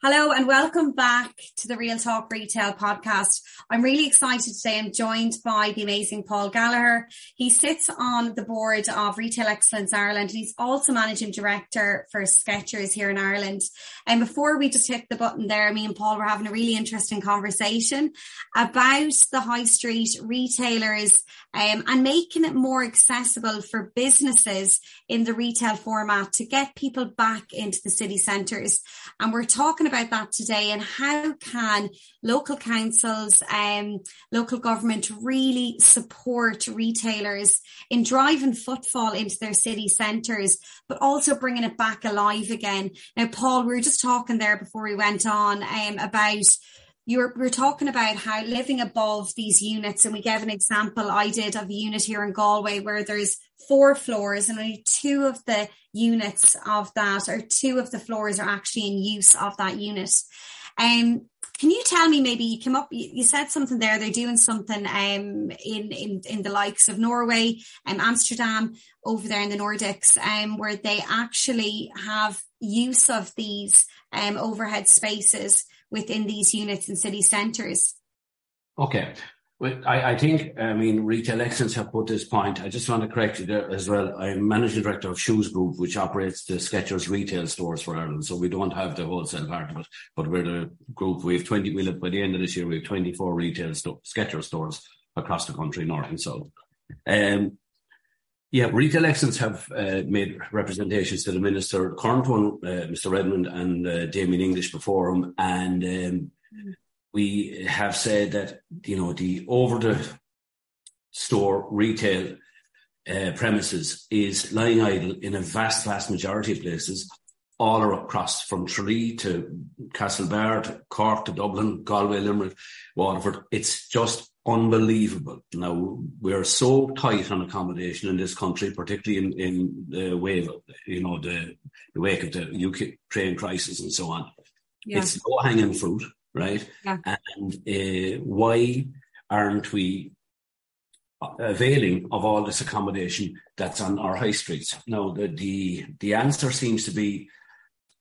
Hello and welcome back to the Real Talk Retail podcast. I'm really excited today. I'm joined by the amazing Paul Gallagher. He sits on the board of Retail Excellence Ireland and he's also managing director for Skechers here in Ireland. And before we just hit the button there, me and Paul were having a really interesting conversation about the high street retailers um, and making it more accessible for businesses in the retail format to get people back into the city centres. And we're talking about that today and how can local councils, um, local government really support retailers in driving footfall into their city centres, but also bringing it back alive again. Now, Paul, we were just talking there before we went on um, about you were, we were talking about how living above these units, and we gave an example I did of a unit here in Galway where there's four floors and only two of the units of that or two of the floors are actually in use of that unit. Um, can you tell me maybe you came up you, said something there they're doing something um, in, in in the likes of Norway and um, Amsterdam over there in the Nordics um, where they actually have use of these um, overhead spaces within these units in city centres? Okay. Well, I, I, think, I mean, Retail Excellence have put this point. I just want to correct you there as well. I'm managing director of Shuz Group, which operates the Skechers retail stores for Ireland. So we don't have the wholesale part of it, but we're the group. We have 20, we'll, by the end of this year, we have 24 retail sto- Skechers stores across the country, north and south. Um, yeah, Retail Excellence have uh, made representations to the Minister, current one, uh, Mr. Richmond and uh, Damien English before him, and um, we have said that you know the over the store retail uh, premises is lying idle in a vast, vast majority of places, all across from Tralee to Castlebar to Cork to Dublin, Galway, Limerick, Waterford. It's just unbelievable. Now we're so tight on accommodation in this country, particularly in, in the wave, of, you know, the, the wake of the Ukraine crisis and so on. Yeah. It's low hanging fruit, right? Yeah. And uh, why aren't we availing of all this accommodation that's on our high streets? Now, the the, the answer seems to be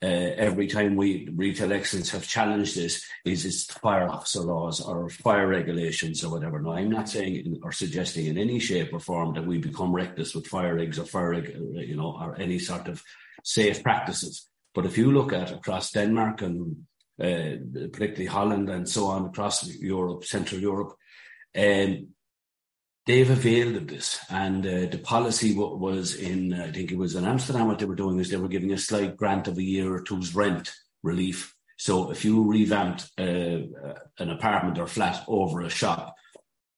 uh, every time we retail excellence have challenged this is it's fire officer laws or fire regulations or whatever. Now, I'm not saying or suggesting in any shape or form that we become reckless with fire rigs or fire, you know, or any sort of safe practices. But if you look at across Denmark and particularly Holland and so on across Europe, Central Europe, um, they've availed of this. And uh, the policy what was in, I think it was in Amsterdam, what they were doing is they were giving a slight grant of a year or two's rent relief. So if you revamped uh, uh, an apartment or flat over a shop,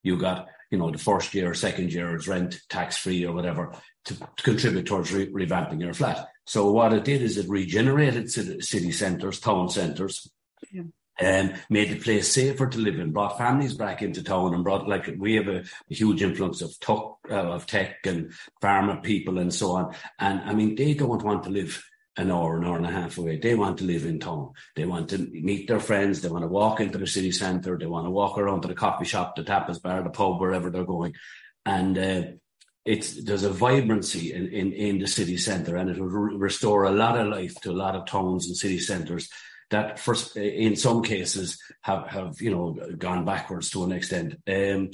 you got, you know, the first year or second year's rent tax free or whatever to, to contribute towards re- revamping your flat. So what it did is it regenerated city centres, town centres, yeah um, made the place safer to live in, brought families back into town and brought like we have a, a huge influx of, tuck, uh, of tech and pharma people and so on. And I mean, they don't want to live an hour, an hour and a half away. They want to live in town. They want to meet their friends. They want to walk into the city centre. They want to walk around to the coffee shop, the tapas bar, the pub, wherever they're going. And uh, it's there's a vibrancy in, in, in the city centre, and it will re- restore a lot of life to a lot of towns and city centres that first in some cases have have you know gone backwards to an extent. Um,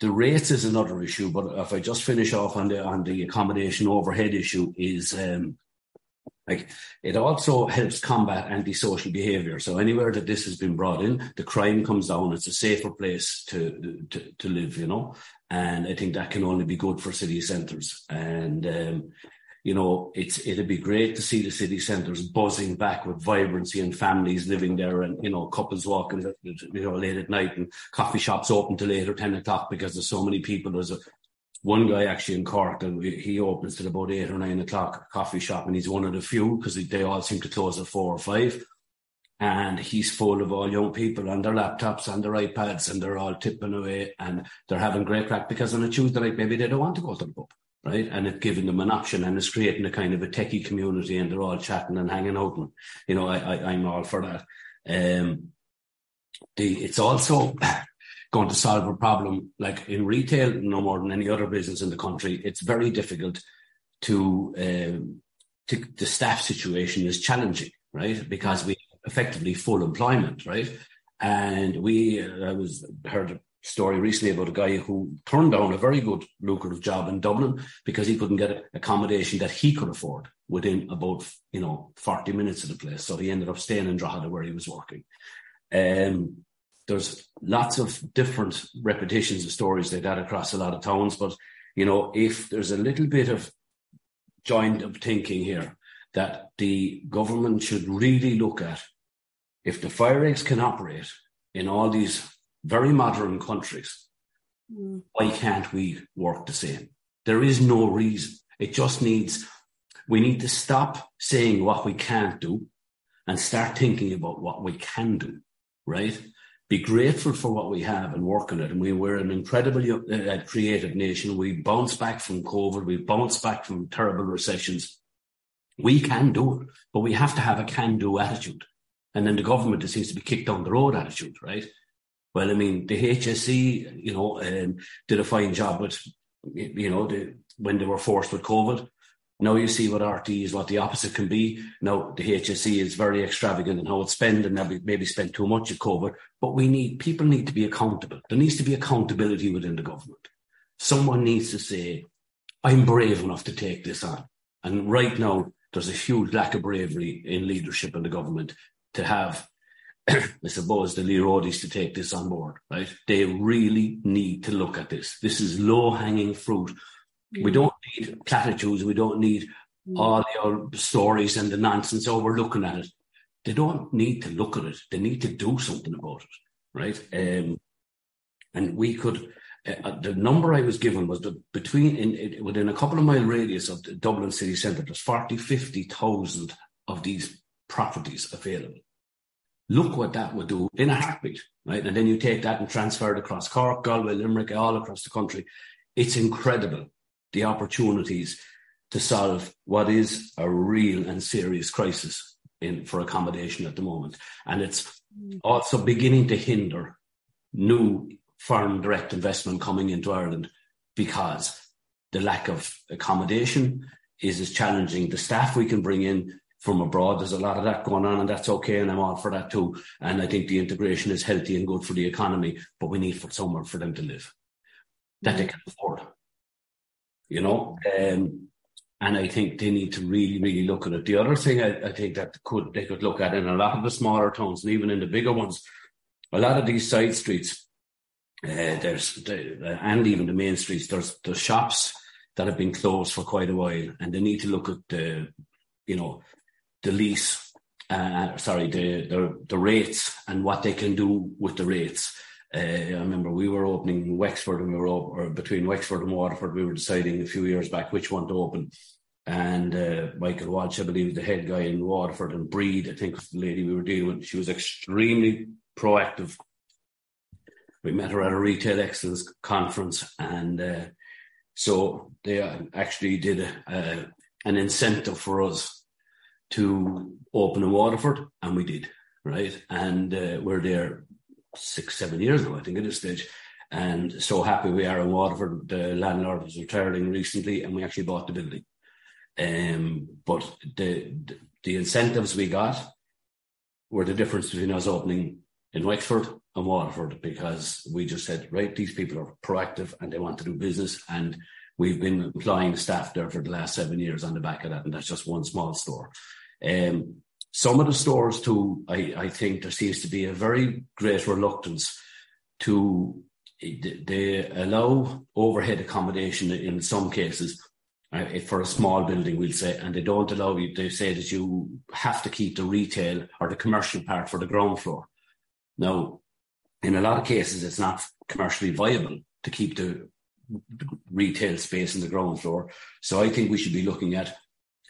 the rates is another issue, but if I just finish off on the on the accommodation overhead issue is um, like it also helps combat antisocial behaviour. So anywhere that this has been brought in, the crime comes down. It's a safer place to to, to live, you know. And I think that can only be good for city centres. And um, you know, it's it'd be great to see the city centres buzzing back with vibrancy and families living there, and you know, couples walking, you know, late at night, and coffee shops open till eight or ten o'clock because there's so many people. There's a one guy actually in Cork, and he opens till about eight or nine o'clock coffee shop, and he's one of the few because they all seem to close at four or five. And he's full of all young people on their laptops and their iPads, and they're all tipping away, and they're having great crack because on a Tuesday night maybe they don't want to go to the pub right? And it's giving them an option and it's creating a kind of a techie community and they're all chatting and hanging out. And, you know, I, I, am all for that. Um, the, it's also going to solve a problem like in retail, no more than any other business in the country. It's very difficult to, um, to the staff situation is challenging, right? Because we effectively full employment, right? And we, uh, I was heard a story recently about a guy who turned down a very good lucrative job in Dublin because he couldn't get accommodation that he could afford within about, you know, 40 minutes of the place. So he ended up staying in Drogheda where he was working. Um, there's lots of different repetitions of stories like that across a lot of towns. But, you know, if there's a little bit of joint of thinking here that the government should really look at if the fire eggs can operate in all these very modern countries, mm. why can't we work the same? There is no reason. It just needs, we need to stop saying what we can't do and start thinking about what we can do, right? Be grateful for what we have and work on it. And we were an incredibly uh, creative nation. We bounced back from COVID. We bounced back from terrible recessions. We can do it, but we have to have a can do attitude. And then the government seems to be kicked down the road attitude, right? Well, I mean, the HSE, you know, um, did a fine job with, you know, the, when they were forced with COVID. Now you see what RT is, what the opposite can be. Now the HSE is very extravagant in how it's spent and maybe, maybe spent too much of COVID. But we need, people need to be accountable. There needs to be accountability within the government. Someone needs to say, I'm brave enough to take this on. And right now, there's a huge lack of bravery in leadership in the government to have, I suppose, the Lerodis to take this on board, right? They really need to look at this. This is low hanging fruit. Mm. We don't need platitudes. We don't need mm. all the old stories and the nonsense. Oh, we're looking at it. They don't need to look at it. They need to do something about it, right? Um, and we could, uh, the number I was given was that between in, in, within a couple of mile radius of the Dublin city centre, there's 40, 50,000 of these properties available. Look what that would do in a heartbeat, right? And then you take that and transfer it across Cork, Galway, Limerick, all across the country. It's incredible the opportunities to solve what is a real and serious crisis in for accommodation at the moment. And it's mm. also beginning to hinder new foreign direct investment coming into Ireland because the lack of accommodation is as challenging. The staff we can bring in from abroad. There's a lot of that going on, and that's okay, and I'm all for that too. And I think the integration is healthy and good for the economy, but we need for somewhere for them to live that they mm. can afford. You know, um, and I think they need to really, really look at it. The other thing I, I think that could they could look at in a lot of the smaller towns and even in the bigger ones, a lot of these side streets, uh, there's the, and even the main streets, there's the shops that have been closed for quite a while, and they need to look at the, you know, the lease, uh, sorry, the, the, the rates and what they can do with the rates. Uh, I remember we were opening Wexford and we were op- or between Wexford and Waterford. We were deciding a few years back which one to open. And uh, Michael Walsh, I believe, the head guy in Waterford, and Breed, I think, was the lady we were dealing with. She was extremely proactive. We met her at a retail excellence conference, and uh, so they actually did a, an incentive for us to open in Waterford, and we did, right? And uh, we're there six, seven years ago, I think, at this stage. And so happy we are in Waterford. The landlord was retiring recently, and we actually bought the building. Um, but the, the, the incentives we got were the difference between us opening in Wexford and Waterford because we just said, right, these people are proactive and they want to do business, and we've been employing staff there for the last seven years on the back of that, and that's just one small store. Um, some of the stores too, I, I think there seems to be a very great reluctance to they allow overhead accommodation in some cases uh, for a small building, we'll say, and they don't allow you. They say that you have to keep the retail or the commercial part for the ground floor. Now, in a lot of cases, it's not commercially viable to keep the retail space in the ground floor. So I think we should be looking at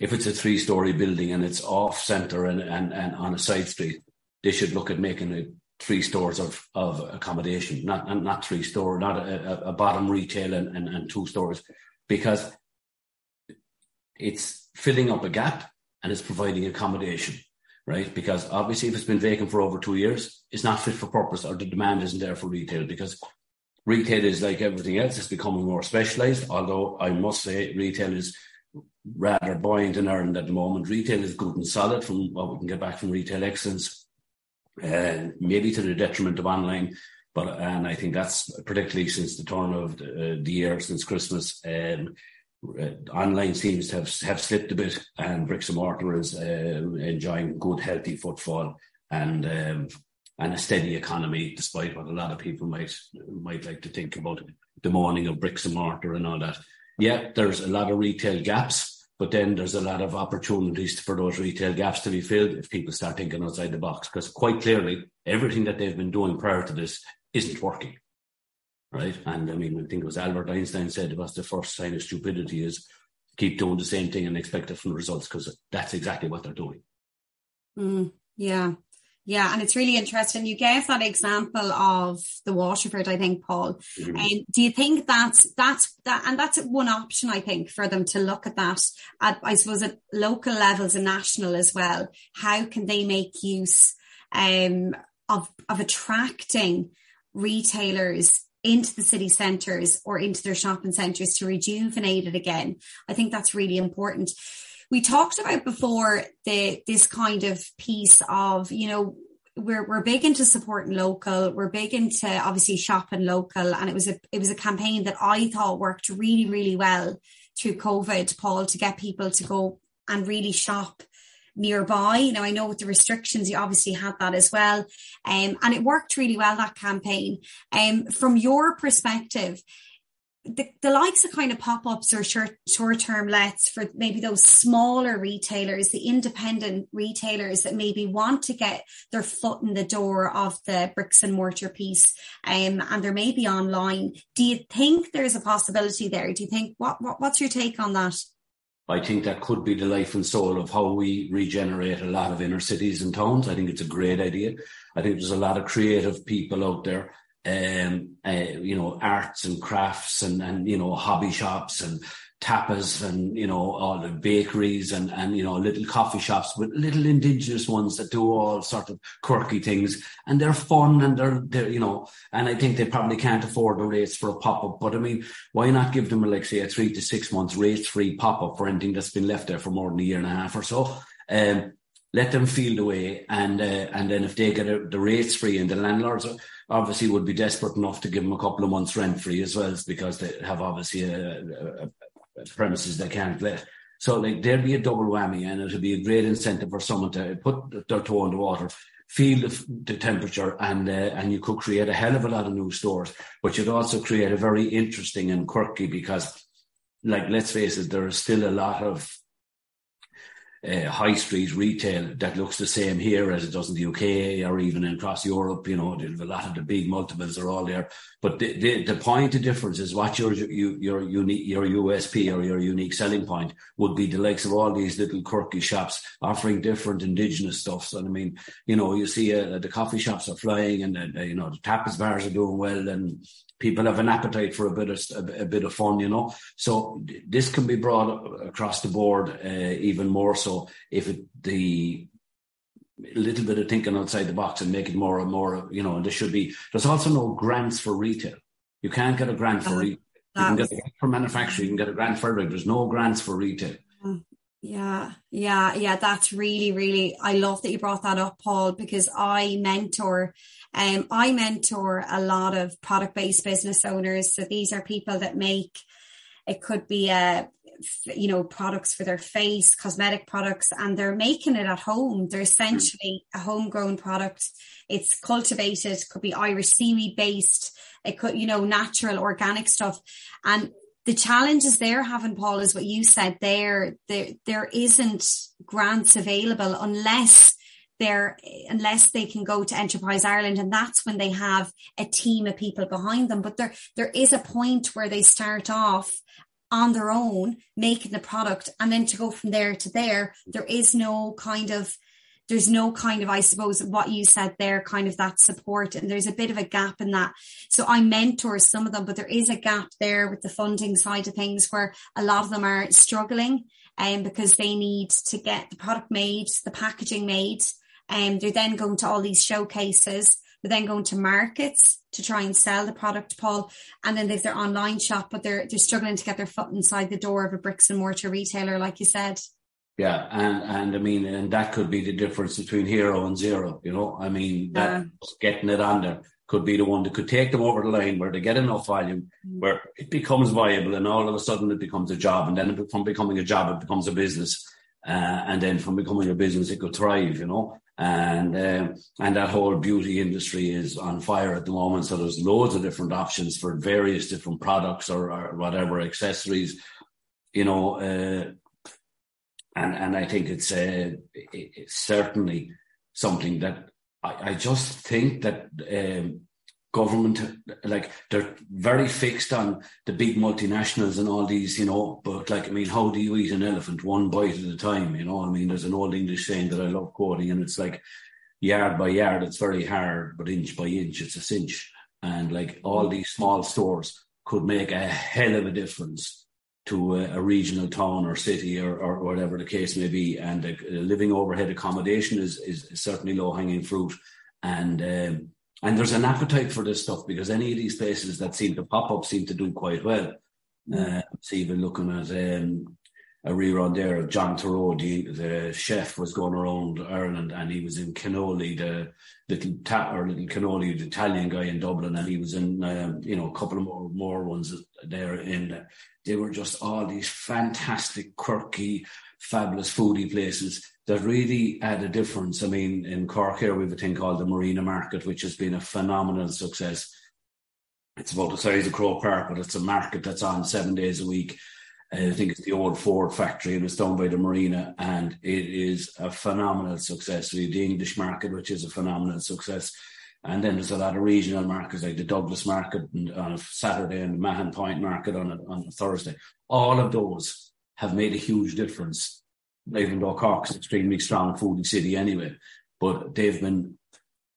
if it's a three story building and it's off center and, and, and on a side street, they should look at making it three stores of, of accommodation, not, not three store, not a, a bottom retail and, and, and two stores, because it's filling up a gap and it's providing accommodation, right? Because obviously, if it's been vacant for over two years, it's not fit for purpose or the demand isn't there for retail because retail is like everything else, it's becoming more specialized. Although I must say, retail is rather buoyant in Ireland at the moment. Retail is good and solid from what we can get back from retail excellence, uh, maybe to the detriment of online. But and I think that's particularly since the turn of the, uh, the year, since Christmas, um, uh, online seems to have have slipped a bit, and bricks and mortar is uh, enjoying good, healthy footfall and um, and a steady economy, despite what a lot of people might might like to think about the mourning of bricks and mortar and all that. Yeah, there's a lot of retail gaps, but then there's a lot of opportunities for those retail gaps to be filled if people start thinking outside the box. Because quite clearly, everything that they've been doing prior to this isn't working. Right. And I mean, I think it was Albert Einstein said it was the first sign of stupidity is keep doing the same thing and expect different results because that's exactly what they're doing. Mm, yeah. Yeah, and it's really interesting. You gave that example of the Waterford, I think, Paul. Mm-hmm. And do you think that's that's that and that's one option I think for them to look at that at I suppose at local levels and national as well. How can they make use um, of of attracting retailers into the city centres or into their shopping centres to rejuvenate it again? I think that's really important we talked about before the this kind of piece of you know we're we're big into supporting local. We're big into obviously shopping local, and it was a it was a campaign that I thought worked really really well through COVID, Paul, to get people to go and really shop nearby. You know, I know with the restrictions, you obviously had that as well, um, and it worked really well that campaign. Um, from your perspective, the, the likes of kind of pop-ups or short, short-term lets for maybe those smaller retailers, the independent retailers that maybe want to get their foot in the door of the bricks and mortar piece, um, and they're maybe online. Do you think there's a possibility there? Do you think what, what what's your take on that? I think that could be the life and soul of how we regenerate a lot of inner cities and towns. I think it's a great idea. I think there's a lot of creative people out there um, uh, you know, arts and crafts and, and, you know, hobby shops and tapas and, you know, all the bakeries and, and, you know, little coffee shops with little indigenous ones that do all sort of quirky things and they're fun and they're, they're, you know, and I think they probably can't afford the rates for a pop up, but I mean, why not give them like say a three to six months rate free pop up for anything that's been left there for more than a year and a half or so? Um, let them feel the way, and uh, and then if they get a, the rates free, and the landlords obviously would be desperate enough to give them a couple of months rent free as well, because they have obviously a, a, a premises they can't let. So like there'd be a double whammy, and it'd be a great incentive for someone to put their toe in the water, feel the, temperature, and uh, and you could create a hell of a lot of new stores. But you'd also create a very interesting and quirky because, like let's face it, there is still a lot of uh, high street retail that looks the same here as it does in the UK or even across Europe. You know, a lot of the big multiples are all there. But the, the, the point of difference is what your, your, your unique, your USP or your unique selling point would be the likes of all these little quirky shops offering different indigenous stuff. So, I mean, you know, you see uh, the coffee shops are flying and, uh, you know, the tapas bars are doing well and people have an appetite for a bit of a, bit of fun, you know. So this can be brought across the board uh, even more so if it, the little bit of thinking outside the box and make it more and more, you know. And there should be. There's also no grants for retail. You can't get a grant for uh, retail. You can get a grant for manufacturing. You can get a grant for everything. There's no grants for retail. Mm. Yeah, yeah, yeah. That's really, really. I love that you brought that up, Paul, because I mentor, um, I mentor a lot of product-based business owners. So these are people that make. It could be a you know products for their face cosmetic products and they're making it at home they're essentially a homegrown product it's cultivated could be irish seaweed based it could you know natural organic stuff and the challenges they're having, Paul, is what you said there. There, there isn't grants available unless they're unless they can go to Enterprise Ireland, and that's when they have a team of people behind them. But there, there is a point where they start off on their own making the product, and then to go from there to there, there is no kind of there's no kind of, I suppose, what you said there, kind of that support. And there's a bit of a gap in that. So I mentor some of them, but there is a gap there with the funding side of things where a lot of them are struggling um, because they need to get the product made, the packaging made. And um, they're then going to all these showcases. They're then going to markets to try and sell the product, Paul. And then there's their online shop, but they're they're struggling to get their foot inside the door of a bricks and mortar retailer, like you said. Yeah, and and I mean, and that could be the difference between hero and zero. You know, I mean, that yeah. getting it on there could be the one that could take them over the line where they get enough volume, mm. where it becomes viable, and all of a sudden it becomes a job, and then from becoming a job, it becomes a business, uh, and then from becoming a business, it could thrive. You know, and um, and that whole beauty industry is on fire at the moment. So there's loads of different options for various different products or, or whatever accessories, you know. Uh, and and I think it's uh, it's certainly something that I, I just think that um, government like they're very fixed on the big multinationals and all these, you know. But like I mean, how do you eat an elephant one bite at a time? You know, I mean, there's an old English saying that I love quoting, and it's like yard by yard, it's very hard, but inch by inch, it's a cinch. And like all these small stores could make a hell of a difference to a, a, regional town or city or, or whatever the case may be. And living overhead accommodation is, is certainly low hanging fruit. And um, and there's an appetite for this stuff because any of these places that seem to pop up seem to do quite well. Mm. Uh, so even looking at um, a rerun there of John Torode, the, the, chef was going around Ireland and he was in Cannoli, the little ta- or little Cannoli, the Italian guy in Dublin, and he was in um, you know a couple of more more ones there in they were just all these fantastic, quirky, fabulous foodie places that really had a difference. I mean, in Cork here, we have a thing called the Marina Market, which has been a phenomenal success. It's about the size of Croke Park, but it's a market that's on seven days a week. I think it's the old Ford factory and it's down by the marina and it is a phenomenal success. We have the English market, which is a phenomenal success. And then there's a lot of regional markets like the Douglas market on a Saturday and the Mahon Point market on a, on a Thursday. All of those have made a huge difference, even though an extremely strong foodie city anyway. But they've been,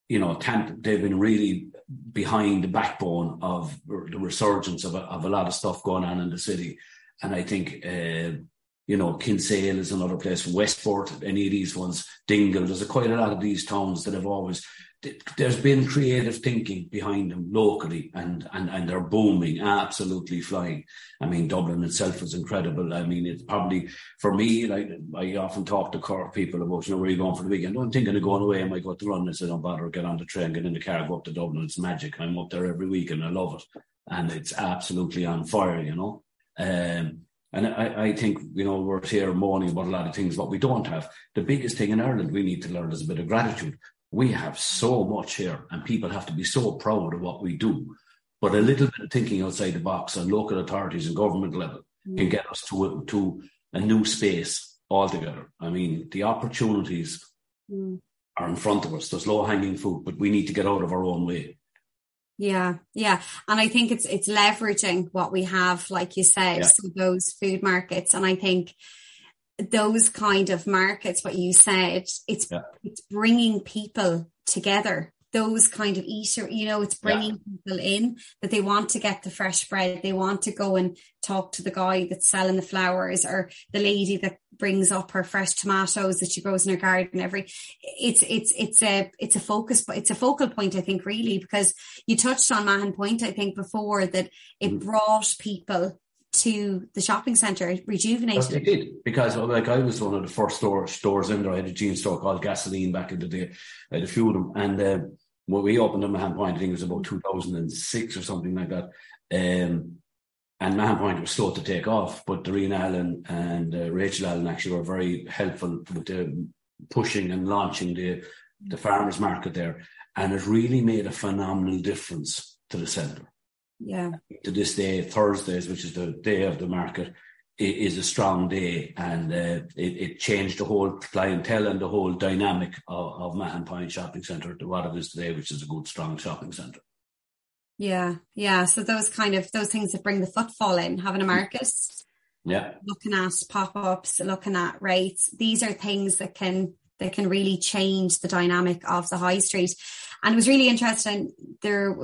you know, they've been really behind the backbone of the resurgence of a, of a lot of stuff going on in the city. And I think, uh, you know, Kinsale is another place, Westport, any of these ones, Dingle. There's a, quite a lot of these towns that have always there's been creative thinking behind them locally and, and, and they're booming, absolutely flying. I mean, Dublin itself is incredible. I mean, it's probably for me, like I often talk to Cork people about, you know, where are you going for the weekend? I'm thinking of going away. I might go to run. I said, don't bother, get on the train, get in the car, go up to Dublin. It's magic. I'm up there every week and I love it. And it's absolutely on fire, you know. Um, and I, I, think, you know, we're here moaning about a lot of things, but we don't have. The biggest thing in Ireland we need to learn is a bit of gratitude we have so much here and people have to be so proud of what we do. But a little bit of thinking outside the box on local authorities and government level mm. can get us to a, to a new space altogether. I mean, the opportunities mm. are in front of us. There's low hanging fruit, but we need to get out of our own way. Yeah, yeah. And I think it's it's leveraging what we have, like you said, yeah. so those food markets. And I think those kind of markets, what you said, it's yeah. it's bringing people together. Those kind of eater, you know, it's bringing yeah. people in that they want to get the fresh bread. They want to go and talk to the guy that's selling the flowers or the lady that brings up her fresh tomatoes that she grows in her garden every it's it's it's a it's a focus but it's a focal point i think really because you touched on mahon point i think before that it mm. brought people to the shopping centre, rejuvenated. Yes, did because like I was one of the first store, stores in there. I had a jeans store called Gasoline back in the day. I had a few of them, and uh, when we opened them, Mahon Point, I think it was about 2006 or something like that. Um, and Mahon Point was slow to take off, but Darina Allen and uh, Rachel Allen actually were very helpful with the pushing and launching the the farmers market there, and it really made a phenomenal difference to the centre. Yeah. To this day, Thursdays, which is the day of the market, is a strong day, and uh, it, it, changed the whole clientele and the whole dynamic of, of Mahon Point Shopping Centre to what it is today, which is a good, strong shopping centre. Yeah, yeah. So those kind of those things that bring the footfall in, having a market, yeah, looking at pop ups, looking at rates. These are things that can that can really change the dynamic of the high street. And it was really interesting. There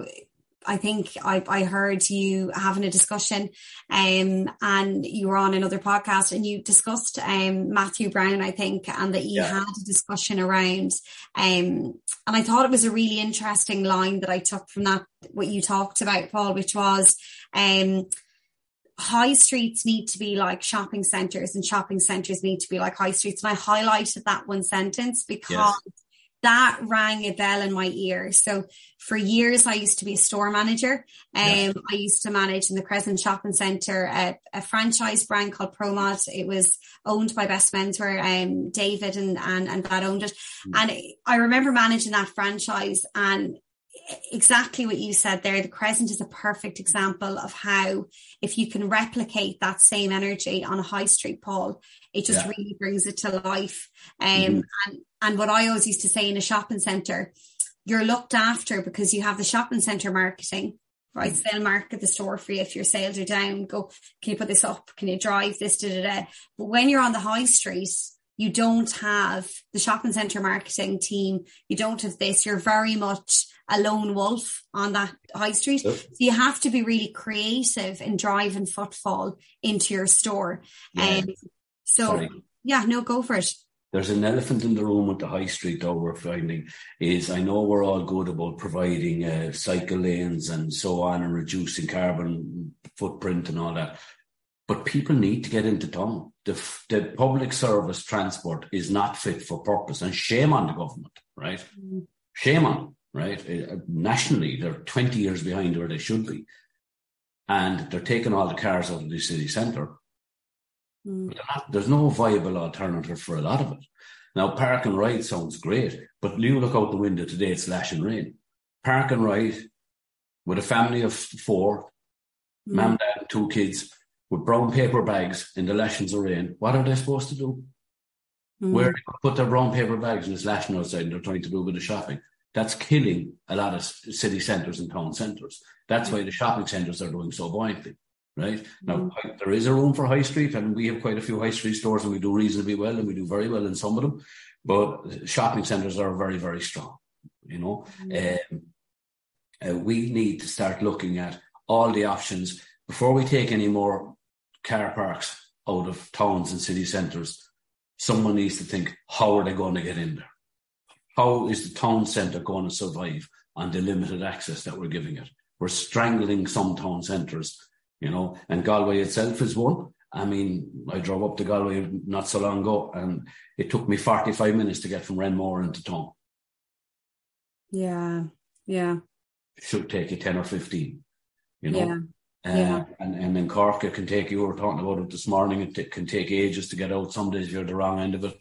I think I, I heard you having a discussion um, and you were on another podcast and you discussed um, Matthew Brown, I think, and that you yeah. had a discussion around. Um, and I thought it was a really interesting line that I took from that, what you talked about, Paul, which was um, high streets need to be like shopping centres and shopping centres need to be like high streets. And I highlighted that one sentence because yes that rang a bell in my ear. So for years, I used to be a store manager. Um, yeah. I used to manage in the Crescent Shopping Centre a, a, franchise brand called Promod. It was owned by Best Menswear. Um, David and and and that owned it. Mm. And I remember managing that franchise and exactly what you said there. The Crescent is a perfect example of how if you can replicate that same energy on a high street, Paul, it just yeah. really brings it to life. Um, mm-hmm. and, and what I always used to say in a shopping centre, you're looked after because you have the shopping centre marketing, right? Mm-hmm. They'll market the store for you if your sales are down. Go, can you put this up? Can you drive this? Da, da, da. But when you're on the high street, you don't have the shopping centre marketing team. You don't have this. You're very much a lone wolf on that high street. Yep. So you have to be really creative in driving footfall into your store. Yeah. Um, so Sorry. yeah, no, go for it. There's an elephant in the room with the high street though we're finding is I know we're all good about providing uh, cycle lanes and so on and reducing carbon footprint and all that. But people need to get into town. The, the public service transport is not fit for purpose and shame on the government, right? Mm. Shame on right? Uh, nationally, they're 20 years behind where they should be. And they're taking all the cars out of the city centre. Mm. Not, there's no viable alternative for a lot of it. Now, park and ride sounds great, but you look out the window today, it's lashing rain. Park and ride with a family of four, mm. mum, dad, two kids with brown paper bags in the lashings of rain. What are they supposed to do? Mm. Where they put their brown paper bags and it's lashing outside and they're trying to do a bit of shopping. That's killing a lot of city centres and town centres. That's why the shopping centres are doing so buoyantly, right? Mm-hmm. Now, there is a room for high street, and we have quite a few high street stores, and we do reasonably well, and we do very well in some of them. But shopping centres are very, very strong, you know. Mm-hmm. Um, uh, we need to start looking at all the options before we take any more car parks out of towns and city centres. Someone needs to think, how are they going to get in there? how is the town centre going to survive on the limited access that we're giving it? We're strangling some town centres, you know, and Galway itself is one. I mean, I drove up to Galway not so long ago and it took me 45 minutes to get from Renmore into town. Yeah, yeah. It should take you 10 or 15, you know. Yeah. Uh, yeah. and, and in Cork, it can take you, we were talking about it this morning, it t- can take ages to get out. Some days you're at the wrong end of it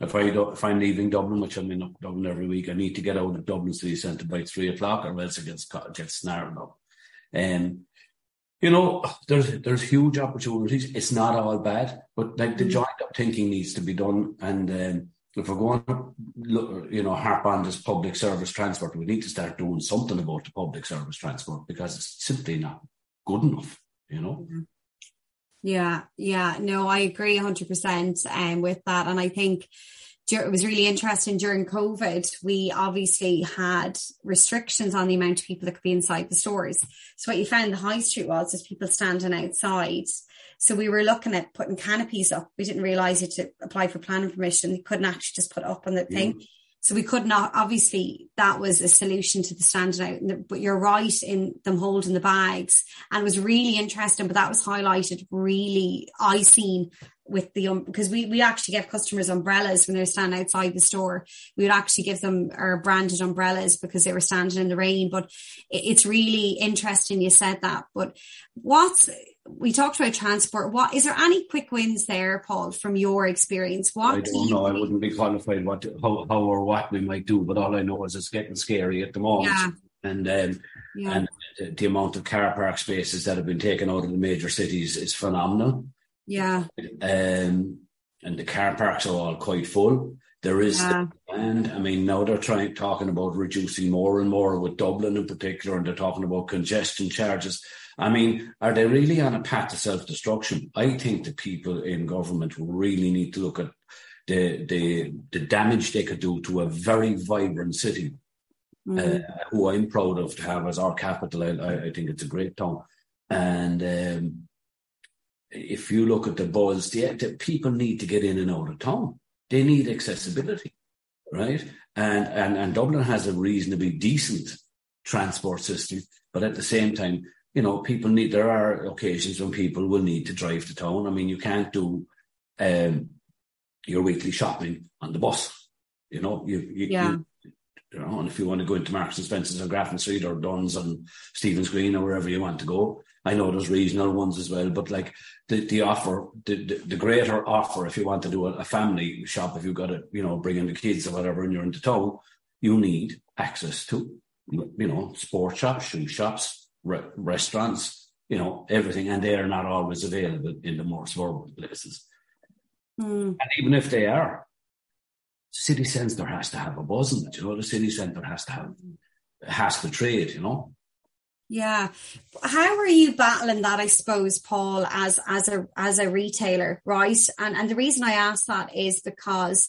if I do, if I'm leaving Dublin, which I'm in Dublin every week, I need to get out of Dublin City Centre by three o'clock, or else it gets gets snarled up. And um, you know, there's there's huge opportunities. It's not all bad, but like the mm. joint up thinking needs to be done. And um, if we're going to look, you know, harp on this public service transport, we need to start doing something about the public service transport because it's simply not good enough. You know. Yeah, yeah, no, I agree 100% um, with that. And I think it was really interesting during COVID. We obviously had restrictions on the amount of people that could be inside the stores. So what you found in the high street was just people standing outside. So we were looking at putting canopies up. We didn't realize you had to apply for planning permission. You couldn't actually just put up on the thing. Mm. So we could not, obviously, that was a solution to the standing out. But you're right in them holding the bags. And it was really interesting, but that was highlighted really, I seen with the, um, because we, we actually give customers umbrellas when they're standing outside the store. We would actually give them our branded umbrellas because they were standing in the rain. But it's really interesting you said that. But what's, we talked about transport. What is there any quick wins there, Paul, from your experience? What I don't know. I wouldn't be qualified what to, how, how or what we might do, but all I know is it's getting scary at the moment. Yeah. And um, yeah. and the, the, amount of car park spaces that have been taken out of the major cities is phenomenal. Yeah. Um, and the car parks are all quite full. There is yeah. and I mean now they're trying talking about reducing more and more with Dublin in particular, and they're talking about congestion charges. I mean, are they really on a path to self destruction? I think the people in government really need to look at the, the, the damage they could do to a very vibrant city mm. uh, who I'm proud of to have as our capital. I, I think it's a great town. And um, if you look at the buzz, the, the, people need to get in and out of town. They need accessibility, right? And, and, and Dublin has a reasonably decent transport system, but at the same time, you know, people need, there are occasions when people will need to drive to town. I mean, you can't do um, your weekly shopping on the bus. You know, you, you, yeah. you, you know, and if you want to go into Marks and Spencer's on Grafton Street or Dunnes on Stephen's Green or wherever you want to go, I know there's regional ones as well, but like the, the offer, the, the, the greater offer, if you want to do a, a family shop, if you've got to, you know, bring in the kids or whatever, and you're into town, you need access to, you know, sports shops, shoe shops, re- restaurants, you know, everything. And they are not always available in the more suburban places. Mm. And even if they are, city centre has to have a buzz in it. You know, the city centre has to have has to trade. You know. Yeah, how are you battling that? I suppose, Paul, as as a as a retailer, right? And and the reason I ask that is because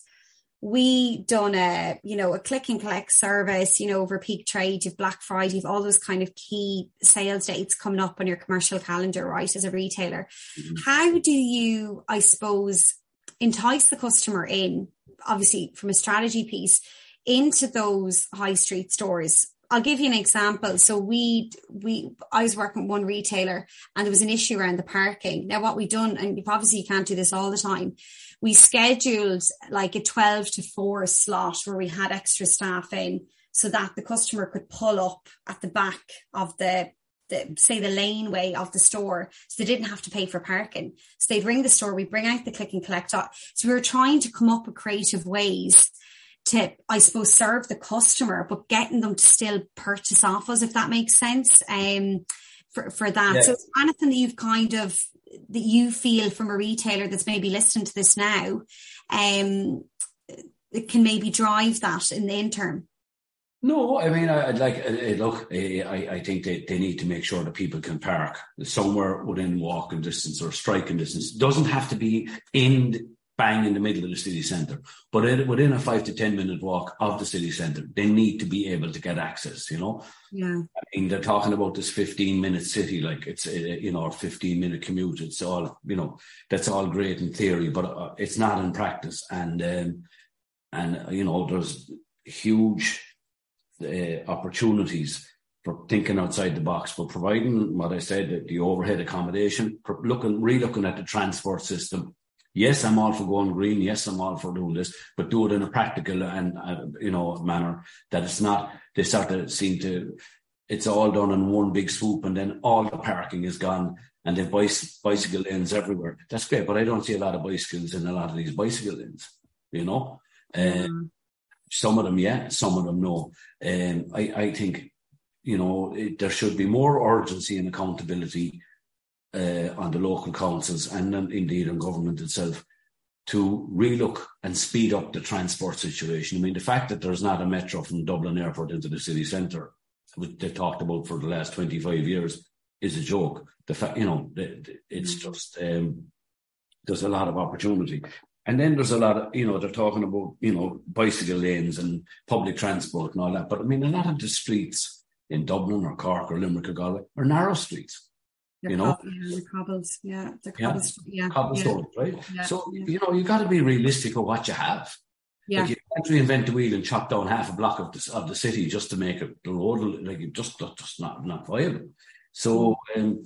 we done a you know a click and collect service you know over peak trade you've black friday you've all those kind of key sales dates coming up on your commercial calendar right as a retailer mm-hmm. how do you i suppose entice the customer in, obviously from a strategy piece, into those high street stores. I'll give you an example. So we we I was working with one retailer and there was an issue around the parking. Now what we done, and obviously you can't do this all the time, we scheduled like a 12 to 4 slot where we had extra staff in so that the customer could pull up at the back of the the, say the laneway of the store. So they didn't have to pay for parking. So they'd ring the store, we bring out the click and collect. So we were trying to come up with creative ways to, I suppose, serve the customer, but getting them to still purchase off us, if that makes sense. Um, for, for that. Yeah. So anything that you've kind of, that you feel from a retailer that's maybe listening to this now, um, it can maybe drive that in the interim. No, I mean, I, would like look. I, I think they, they need to make sure that people can park somewhere within walking distance or striking distance. It doesn't have to be in bang in the middle of the city centre, but within a five to ten minute walk of the city centre, they need to be able to get access. You know, yeah. I mean, they're talking about this fifteen minute city, like it's a, you know, a fifteen minute commute. It's all you know, that's all great in theory, but uh, it's not in practice. And um, and you know, there's huge uh, opportunities for thinking outside the box, for providing what I said, the, the overhead accommodation, looking, re-looking at the transport system. Yes, I'm all for going green. Yes, I'm all for doing this, but do it in a practical and, uh, you know, manner that it's not, they start to seem to, it's all done in one big swoop and then all the parking is gone and they've bicycle lanes everywhere. That's great, but I don't see a lot of bicycles in a lot of these bicycle lanes, you know? Mm. Some of them, yeah, some of them, no. Um, I, I think, you know, it, there should be more urgency and accountability uh, on the local councils and indeed on government itself to relook and speed up the transport situation. I mean, the fact that there's not a metro from Dublin Airport into the city centre, which they've talked about for the last 25 years, is a joke. The fact, you know, it's mm. just, um, there's a lot of opportunity. And then there's a lot of, you know, they're talking about, you know, bicycle lanes and public transport and all that. But I mean, a lot of the streets in Dublin or Cork or Limerick or Galway are narrow streets. You know, yeah, the cobbles, yeah, the cobbles, yeah, yeah cobblestones, yeah. right? Yeah, so you know, you got to be realistic of what you have. Yeah. Like you can't reinvent the wheel and chop down half a block of the of the city just to make it the road like it just just not not viable. So mm. um,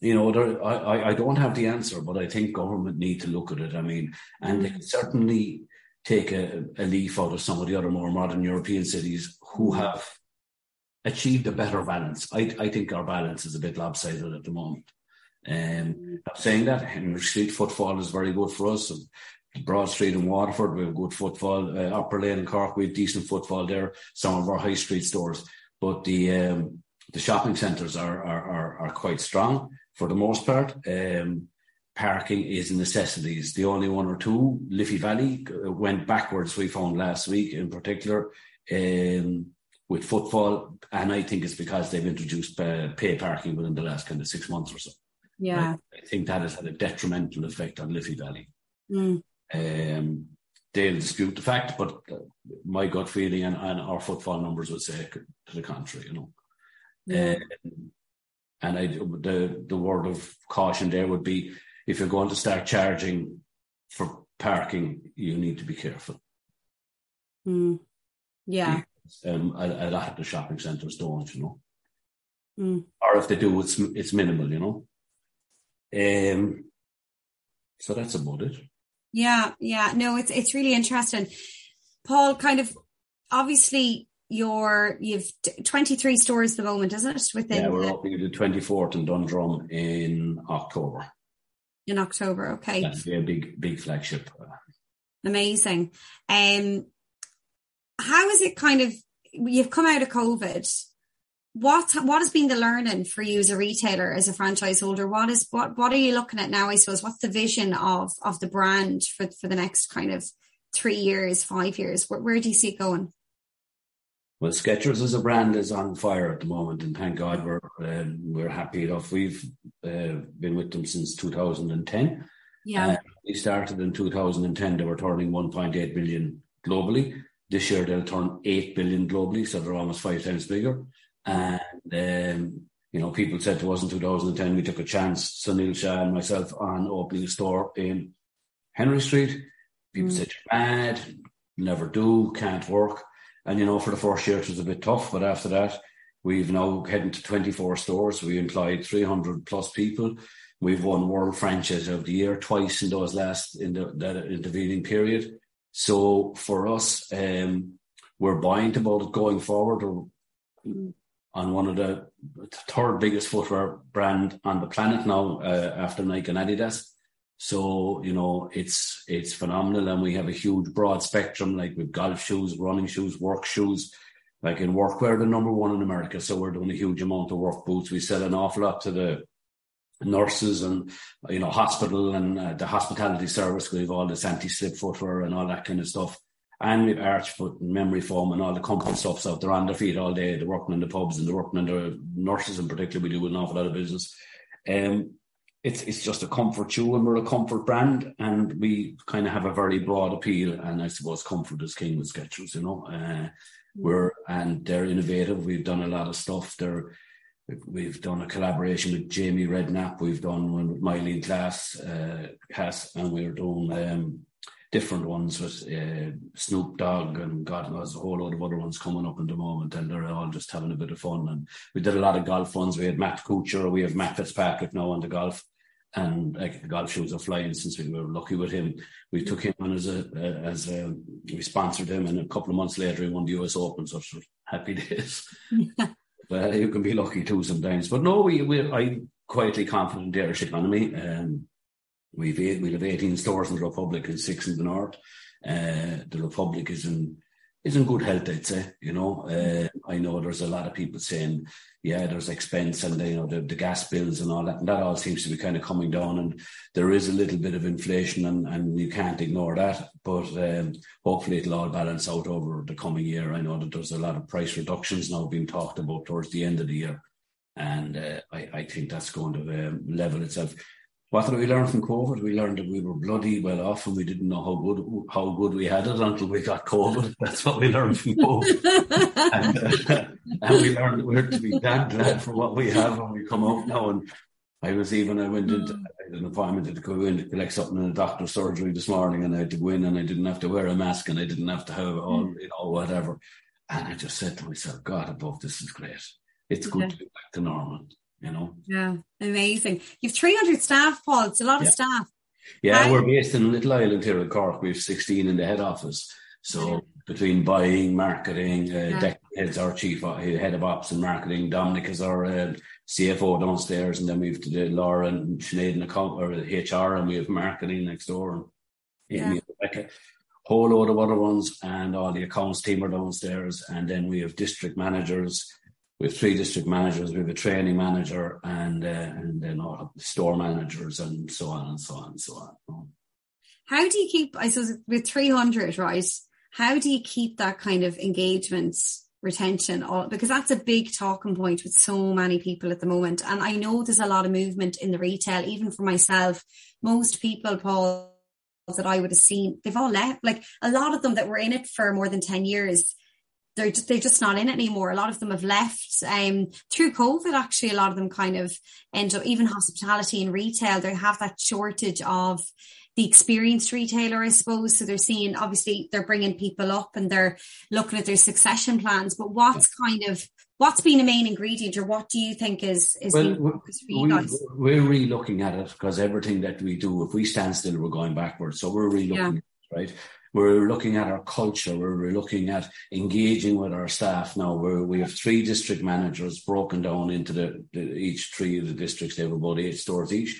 you know, there, I, I don't have the answer, but I think government need to look at it. I mean, and they can certainly take a, a leaf out of some of the other more modern European cities who have achieved a better balance. I, I think our balance is a bit lopsided at the moment. Um, saying that Henry Street footfall is very good for us. Broad Street in Waterford, we have good footfall. Uh, Opera Lane in Cork, we have decent footfall there. Some of our high street stores, but the um, the shopping centres are, are, are are quite strong for the most part. Um, parking is a necessity. It's the only one or two. Liffey Valley uh, went backwards, we found last week in particular, um, with footfall. And I think it's because they've introduced uh, pay parking within the last kind of six months or so. Yeah. I, I think that has had a detrimental effect on Liffey Valley. Mm. Um, they'll dispute the fact, but uh, my gut feeling and, and, our footfall numbers would say to the contrary, you know. Yeah. Um, and I, the the word of caution there would be if you're going to start charging for parking, you need to be careful. Mm. Yeah. Um, a, a, lot of the shopping centres don't, you know. Mm. Or if they do, it's it's minimal, you know. Um, so that's about it. Yeah, yeah. No, it's it's really interesting. Paul, kind of obviously you're you've 23 stores at the moment, isn't it? Within yeah, we're opening the 24th in Dundrum in October. In October, okay. That'll be a big big flagship. Amazing. Um, how is it kind of you've come out of COVID? What what has been the learning for you as a retailer, as a franchise holder? What is what what are you looking at now? I suppose what's the vision of of the brand for for the next kind of three years, five years? Where, where do you see it going? Well, Skechers as a brand is on fire at the moment, and thank God we're um, we're happy enough. We've uh, been with them since 2010. Yeah, uh, we started in 2010. They were turning 1.8 billion globally. This year they'll turn 8 billion globally, so they're almost five times bigger. And um, you know, people said to us in 2010 we took a chance, Sunil Shah and myself, on opening a store in Henry Street. People mm. said, "You're mad, never do, can't work." And, you know, for the first year, it was a bit tough. But after that, we've now heading to 24 stores. We employed 300 plus people. We've won World Franchise of the Year twice in those last, in the, that intervening period. So for us, um, we're buoyant about it going forward or on one of the third biggest footwear brand on the planet now uh, after Nike and Adidas. So, you know, it's it's phenomenal and we have a huge broad spectrum, like with golf shoes, running shoes, work shoes. Like in workwear, the number one in America. So we're doing a huge amount of work boots. We sell an awful lot to the nurses and, you know, hospital and uh, the hospitality service. We have all this anti-slip footwear and all that kind of stuff. And we've Arch Fit and memory foam and all the comfort stuffs out there on their feet all day. They're working in the pubs and they're working in the nurses in particular. We do an awful lot of business. Um, it's it's just a comfort shoe and we're a comfort brand and we kind of have a very broad appeal and I suppose comfort is king with Skechers, you know. Uh, we're and they're innovative. We've done a lot of stuff. They're we've done a collaboration with Jamie Redknapp. We've done one with Myleene Klass, uh, Cass, and we're doing um, different ones with uh, Snoop Dogg and God knows a whole lot of other ones coming up in the moment, and they're all just having a bit of fun. And we did a lot of golf ones. We had Matt Kuchar, we have Matt Fitzpatrick now on the golf and like the golf shoes are flying since we were lucky with him. We took him on as a uh, as a, we sponsored him, and a couple of months later he won the US Open. So happy days. but you can be lucky too sometimes. But no, we we I'm quietly confident in the Irish economy. Um, we've eight, we'll have 18 stores in the Republic and six in the North. Uh, the Republic is in is in good health, I'd say. You know, uh, I know there's a lot of people saying, yeah, there's expense and you know the, the gas bills and all that, and that all seems to be kind of coming down. And there is a little bit of inflation, and, and you can't ignore that. But um, hopefully, it'll all balance out over the coming year. I know that there's a lot of price reductions now being talked about towards the end of the year, and uh, I, I think that's going to um, level itself. What did we learn from COVID? We learned that we were bloody well off and we didn't know how good how good we had it until we got COVID. That's what we learned from COVID. and, uh, and, we learned that we're to be damn glad for what we have when we come out now. And I was even, I went into an appointment to go in to collect something in a doctor's surgery this morning and I had to go in and I didn't have to wear a mask and I didn't have to have all, you know, whatever. And I just said to myself, God above, this is great. It's good to be back to normal you know. Yeah, amazing. You've 300 staff, Paul. It's a lot yeah. of staff. Yeah, How? we're based in Little Island here in Cork. We have 16 in the head office. So between buying, marketing, uh, yeah. heads our chief uh, head of ops and marketing. Dominic is our uh, CFO downstairs, and then we've to the Laura and Sinead in account or HR, and we have marketing next door. And yeah. we have a whole load of other ones, and all the accounts team are downstairs, and then we have district managers have three district managers, we have a training manager, and uh, and then all store managers, and so on and so on and so on. How do you keep? I suppose with three hundred, right? How do you keep that kind of engagement, retention? All because that's a big talking point with so many people at the moment, and I know there's a lot of movement in the retail, even for myself. Most people, Paul, that I would have seen, they've all left. Like a lot of them that were in it for more than 10 years, they're just, they're just not in it anymore. A lot of them have left um, through COVID. Actually, a lot of them kind of end up even hospitality and retail. They have that shortage of the experienced retailer, I suppose. So they're seeing obviously they're bringing people up and they're looking at their succession plans. But what's kind of what's been a main ingredient, or what do you think is is well, for you guys? We're really looking at it because everything that we do, if we stand still, we're going backwards. So we're really looking, yeah. right? We're looking at our culture. We're looking at engaging with our staff now. Where we have three district managers broken down into the, the, each three of the districts. They have about eight stores each,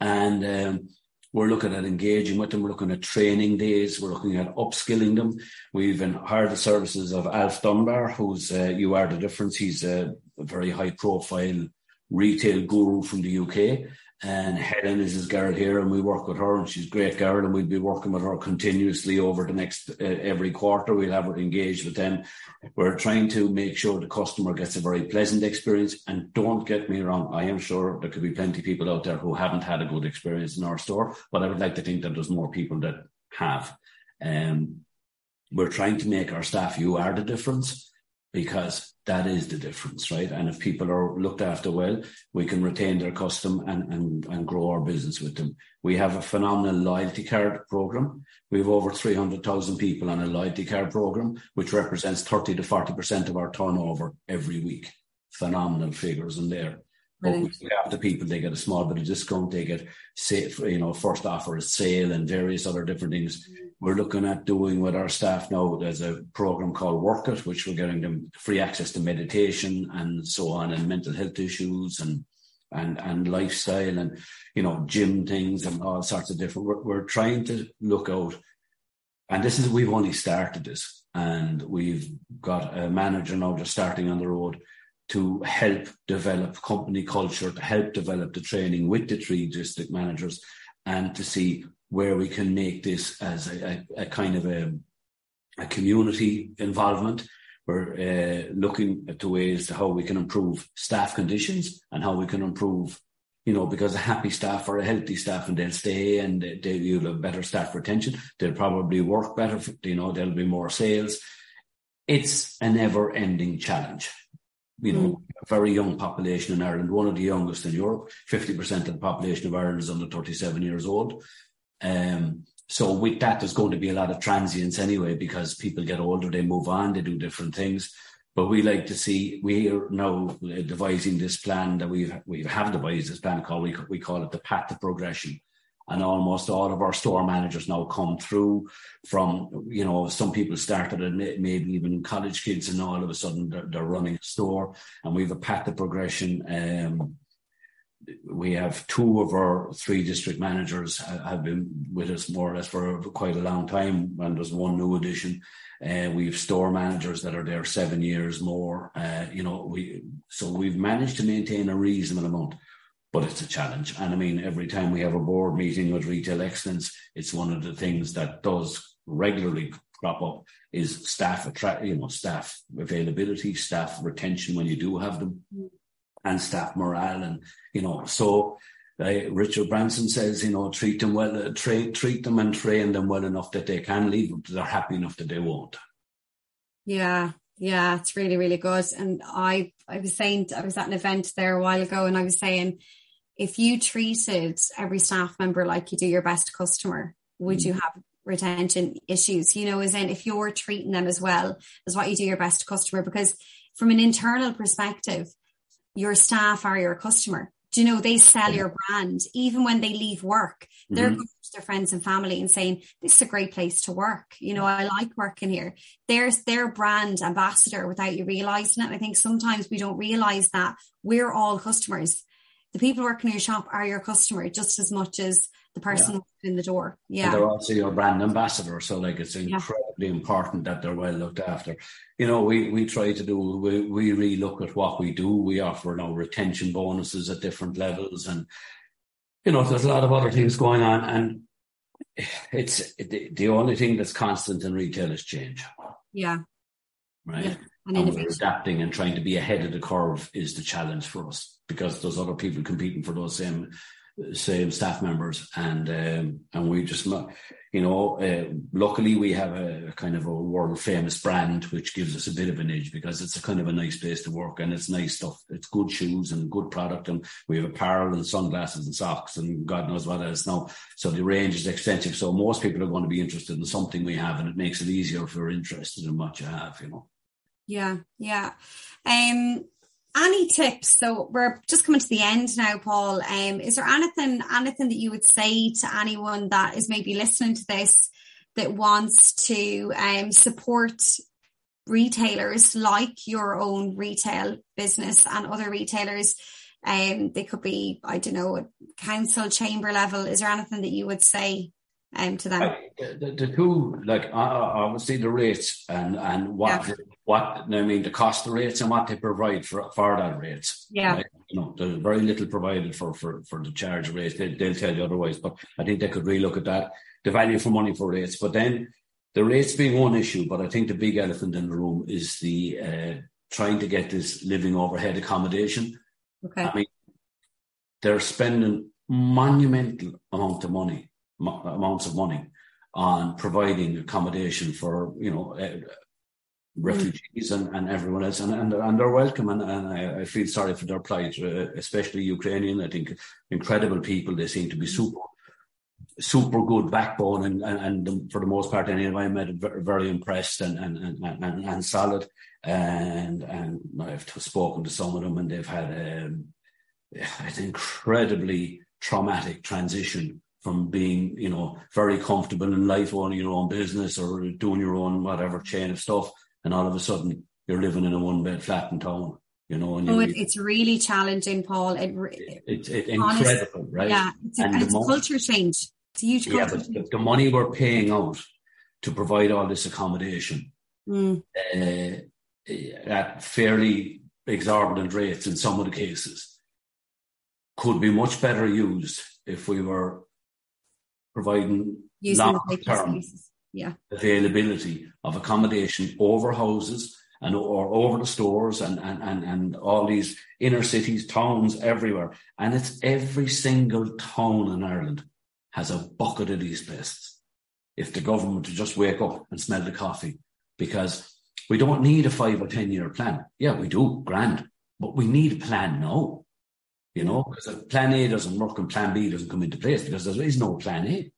and um, we're looking at engaging with them. We're looking at training days. We're looking at upskilling them. We've hired the services of Alf Dunbar, who's uh, you are the difference. He's a very high profile retail guru from the UK. And Helen is his girl here, and we work with her, and she's a great girl, and we'll be working with her continuously over the next uh, every quarter. We'll have her engaged with them. We're trying to make sure the customer gets a very pleasant experience. And don't get me wrong, I am sure there could be plenty of people out there who haven't had a good experience in our store, but I would like to think that there's more people that have. Um, we're trying to make our staff, you are the difference because that is the difference, right? And if people are looked after well, we can retain their custom and, and, and grow our business with them. We have a phenomenal loyalty card program. We have over 300,000 people on a loyalty card program, which represents 30 to 40% of our turnover every week. Phenomenal figures in there. But we have the people, they get a small bit of discount, they get, say, you know, first offer a sale and various other different things. Mm-hmm we're looking at doing with our staff now. There's a program called Work It, which we're getting them free access to meditation and so on, and mental health issues and and and lifestyle and you know gym things and all sorts of different. We're, we're trying to look out, and this is we've only started this, and we've got a manager now just starting on the road to help develop company culture, to help develop the training with the three district managers, and to see where we can make this as a, a, a kind of a, a community involvement. We're uh, looking at the ways to how we can improve staff conditions and how we can improve, you know, because a happy staff are a healthy staff and they'll stay and they, they'll have better staff retention. They'll probably work better, you know, there'll be more sales. It's a never ending challenge. You know, mm. a very young population in Ireland, one of the youngest in Europe. 50% of the population of Ireland is under 37 years old. Um, so with that, there's going to be a lot of transience anyway, because people get older, they move on, they do different things. But we like to see, we are now devising this plan that we've, we have devised this plan called, we, we call it the path to progression. And almost all of our store managers now come through from, you know, some people started and maybe even college kids and all of a sudden they're, they're running a store and we have a path to progression. Um, we have two of our three district managers have been with us more or less for quite a long time, and there's one new addition. Uh, we have store managers that are there seven years more. Uh, you know, we so we've managed to maintain a reasonable amount, but it's a challenge. And I mean, every time we have a board meeting with retail excellence, it's one of the things that does regularly crop up is staff attract, you know, staff availability, staff retention when you do have them. And staff morale. And, you know, so uh, Richard Branson says, you know, treat them well, uh, tra- treat them and train them well enough that they can leave, but they're happy enough that they won't. Yeah. Yeah, it's really, really good. And I, I was saying, I was at an event there a while ago and I was saying, if you treated every staff member like you do your best customer, would mm. you have retention issues? You know, as in if you're treating them as well as what you do your best customer, because from an internal perspective, your staff are your customer. Do you know they sell your brand even when they leave work? They're mm-hmm. going to their friends and family and saying, "This is a great place to work." You know, I like working here. There's their brand ambassador without you realizing it. I think sometimes we don't realize that we're all customers. The people working in your shop are your customer just as much as the person yeah. in the door. Yeah. And they're also your brand ambassador. So like it's incredibly yeah. important that they're well looked after. You know, we, we try to do, we, we really look at what we do. We offer now retention bonuses at different levels and, you know, there's a lot of other things going on and it's the, the only thing that's constant in retail is change. Yeah. Right. Yeah. And, and we're adapting and trying to be ahead of the curve is the challenge for us because there's other people competing for those same same staff members, and um, and we just you know, uh, luckily we have a, a, kind of a world famous brand which gives us a bit of an edge because it's a kind of a nice place to work and it's nice stuff. It's good shoes and good product, and we have apparel and sunglasses and socks and God knows what else now. So the range is extensive. So most people are going to be interested in something we have, and it makes it easier if you're interested in what you have. You know. Yeah, yeah. Um, any tips? So we're just coming to the end now, Paul. Um, is there anything, anything that you would say to anyone that is maybe listening to this that wants to um, support retailers like your own retail business and other retailers? Um, they could be, I don't know, council chamber level. Is there anything that you would say um, to them? I, the, the, two, like obviously the rates and and what yeah. What I mean the cost of rates and what they provide for for that rates. Yeah, you know, there's very little provided for for for the charge rates. They, they'll tell you otherwise, but I think they could really look at that the value for money for rates. But then the rates being one issue, but I think the big elephant in the room is the uh, trying to get this living overhead accommodation. Okay, I mean they're spending monumental amount of money amounts of money on providing accommodation for you know uh, refugees and, and everyone else, and, and, and they're welcome. And, and I, I feel sorry for their plight, uh, especially Ukrainian. I think incredible people. They seem to be super, super good backbone, and, and, and for the most part, anyway, I met very, impressed and and, and, and, and solid. And and I've spoken to some of them, and they've had um, an incredibly traumatic transition from being, you know, very comfortable in life, owning your own business or doing your own whatever chain of stuff, and all of a sudden you're living in a one bed flat in town. You know, and oh, it, it's really challenging, Paul. It, it, it's it, incredible, right? Yeah, it's a, and it's a culture change. It's a huge yeah, but the, the, money we're paying out to provide all this accommodation mm. uh, at fairly exorbitant rates in some of the cases could be much better used if we were providing long-term yeah. availability of accommodation over houses and or over the stores and, and, and, and all these inner cities, towns everywhere. And it's every single town in Ireland has a bucket of these places. If the government would just wake up and smell the coffee, because we don't need a five or 10 year plan. Yeah, we do, grand, but we need a plan now. You know, because plan A doesn't work and plan B doesn't come into place because there is no plan A,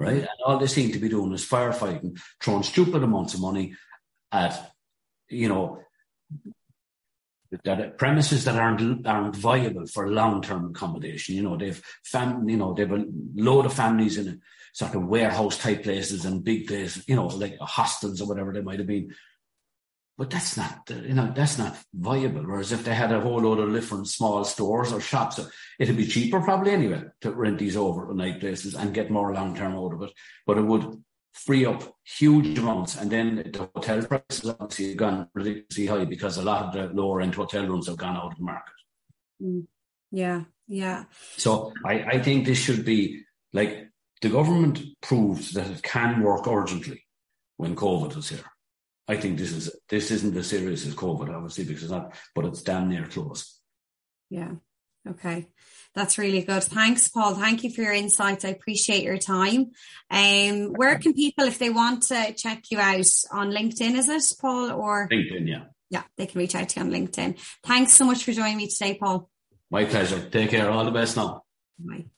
right? And all they seem to be doing is firefighting, throwing stupid amounts of money at, you know, that premises that aren't aren't viable for long term accommodation. You know, they've fam, you know, they've a load of families in a sort of warehouse type places and big places, you know, like hostels or whatever they might have been, but that's not, you know, that's not viable. Whereas if they had a whole load of different small stores or shops, it'd be cheaper probably anyway to rent these overnight places and get more long term out of it. But it would free up huge amounts. And then the hotel prices obviously have gone ridiculously high because a lot of the lower end hotel rooms have gone out of the market. Mm. Yeah, yeah. So I, I think this should be like the government proves that it can work urgently when COVID was here. I think this is this isn't as serious as COVID, obviously, because it's not, but it's damn near close. Yeah. Okay. That's really good. Thanks, Paul. Thank you for your insights. I appreciate your time. Um, where can people, if they want to check you out on LinkedIn, is it, Paul? Or LinkedIn, yeah. Yeah, they can reach out to you on LinkedIn. Thanks so much for joining me today, Paul. My pleasure. Take care. All the best now. Bye.